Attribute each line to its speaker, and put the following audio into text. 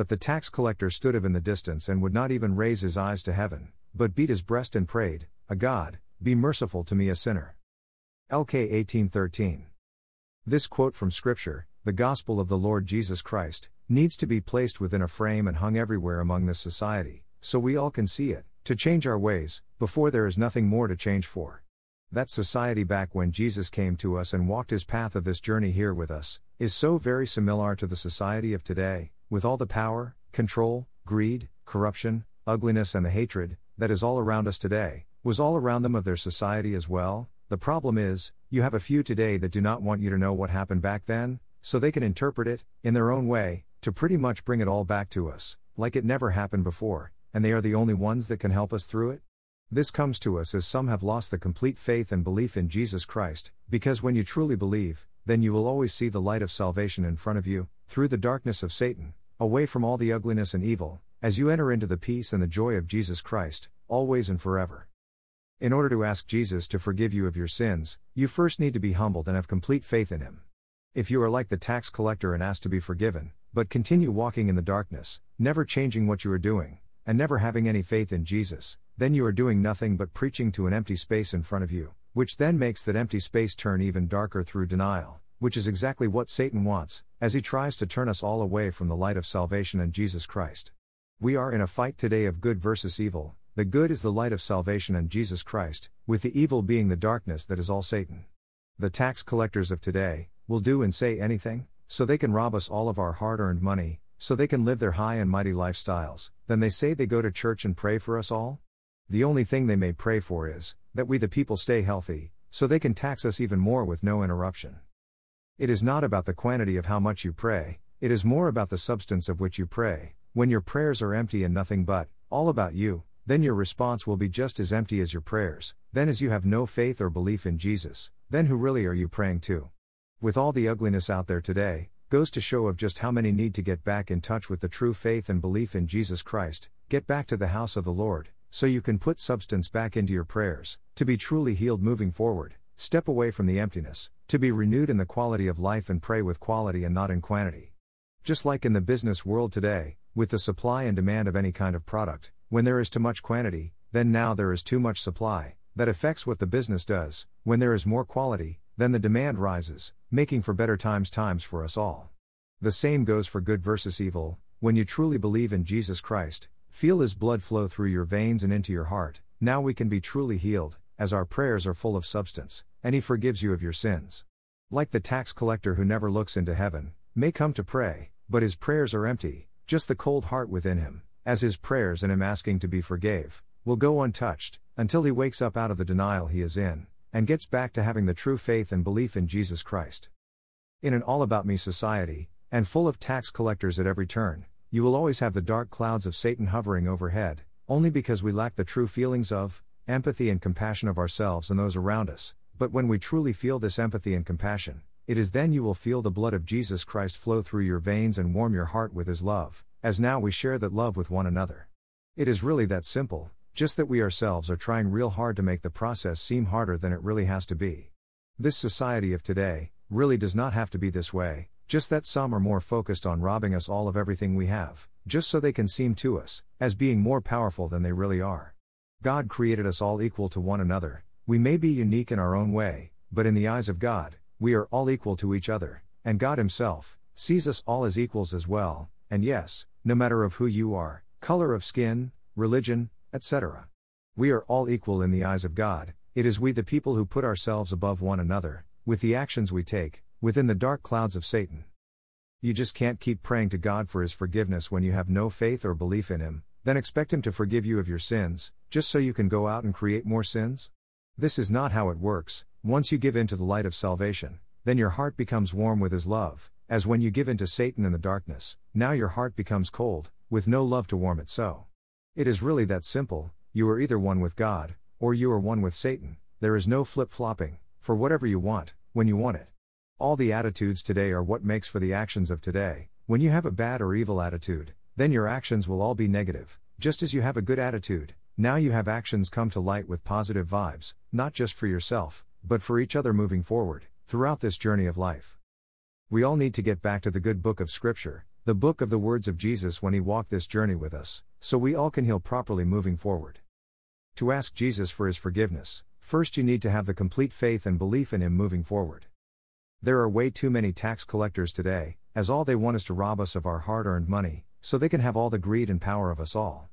Speaker 1: But the tax collector stood of in the distance and would not even raise his eyes to heaven, but beat his breast and prayed, A God, be merciful to me a sinner. LK 1813. This quote from Scripture, the gospel of the Lord Jesus Christ, needs to be placed within a frame and hung everywhere among this society, so we all can see it, to change our ways, before there is nothing more to change for. That society back when Jesus came to us and walked his path of this journey here with us, is so very similar to the society of today, with all the power, control, greed, corruption, ugliness, and the hatred that is all around us today, was all around them of their society as well. The problem is, you have a few today that do not want you to know what happened back then, so they can interpret it, in their own way, to pretty much bring it all back to us, like it never happened before, and they are the only ones that can help us through it? This comes to us as some have lost the complete faith and belief in Jesus Christ, because when you truly believe, then you will always see the light of salvation in front of you, through the darkness of Satan, away from all the ugliness and evil, as you enter into the peace and the joy of Jesus Christ, always and forever. In order to ask Jesus to forgive you of your sins, you first need to be humbled and have complete faith in Him. If you are like the tax collector and ask to be forgiven, but continue walking in the darkness, never changing what you are doing, and never having any faith in Jesus, then you are doing nothing but preaching to an empty space in front of you, which then makes that empty space turn even darker through denial which is exactly what Satan wants, as he tries to turn us all away from the light of salvation and Jesus Christ. We are in a fight today of good versus evil, the good is the light of salvation and Jesus Christ, with the evil being the darkness that is all Satan. The tax collectors of today will do and say anything, so they can rob us all of our hard earned money, so they can live their high and mighty lifestyles. Then they say they go to church and pray for us all? The only thing they may pray for is that we the people stay healthy, so they can tax us even more with no interruption. It is not about the quantity of how much you pray, it is more about the substance of which you pray. When your prayers are empty and nothing but, all about you, then your response will be just as empty as your prayers. Then, as you have no faith or belief in Jesus, then who really are you praying to? With all the ugliness out there today, goes to show of just how many need to get back in touch with the true faith and belief in Jesus Christ, get back to the house of the Lord, so you can put substance back into your prayers, to be truly healed moving forward, step away from the emptiness, to be renewed in the quality of life and pray with quality and not in quantity. Just like in the business world today, with the supply and demand of any kind of product, when there is too much quantity, then now there is too much supply, that affects what the business does. When there is more quality, then the demand rises, making for better times times for us all. The same goes for good versus evil. When you truly believe in Jesus Christ, feel his blood flow through your veins and into your heart, now we can be truly healed, as our prayers are full of substance, and he forgives you of your sins. Like the tax collector who never looks into heaven, may come to pray, but his prayers are empty, just the cold heart within him, as his prayers and him asking to be forgave, will go untouched, until he wakes up out of the denial he is in, and gets back to having the true faith and belief in Jesus Christ. In an all about me society, and full of tax collectors at every turn, you will always have the dark clouds of Satan hovering overhead, only because we lack the true feelings of, empathy and compassion of ourselves and those around us. But when we truly feel this empathy and compassion, it is then you will feel the blood of Jesus Christ flow through your veins and warm your heart with his love, as now we share that love with one another. It is really that simple, just that we ourselves are trying real hard to make the process seem harder than it really has to be. This society of today really does not have to be this way, just that some are more focused on robbing us all of everything we have, just so they can seem to us as being more powerful than they really are. God created us all equal to one another. We may be unique in our own way, but in the eyes of God, we are all equal to each other, and God Himself sees us all as equals as well. And yes, no matter of who you are, color of skin, religion, etc. We are all equal in the eyes of God. It is we the people who put ourselves above one another, with the actions we take, within the dark clouds of Satan. You just can't keep praying to God for His forgiveness when you have no faith or belief in Him, then expect Him to forgive you of your sins, just so you can go out and create more sins? This is not how it works. Once you give in to the light of salvation, then your heart becomes warm with His love, as when you give in to Satan in the darkness, now your heart becomes cold, with no love to warm it so. It is really that simple you are either one with God, or you are one with Satan, there is no flip flopping, for whatever you want, when you want it. All the attitudes today are what makes for the actions of today. When you have a bad or evil attitude, then your actions will all be negative, just as you have a good attitude. Now you have actions come to light with positive vibes, not just for yourself, but for each other moving forward, throughout this journey of life. We all need to get back to the good book of Scripture, the book of the words of Jesus when he walked this journey with us, so we all can heal properly moving forward. To ask Jesus for his forgiveness, first you need to have the complete faith and belief in him moving forward. There are way too many tax collectors today, as all they want is to rob us of our hard earned money, so they can have all the greed and power of us all.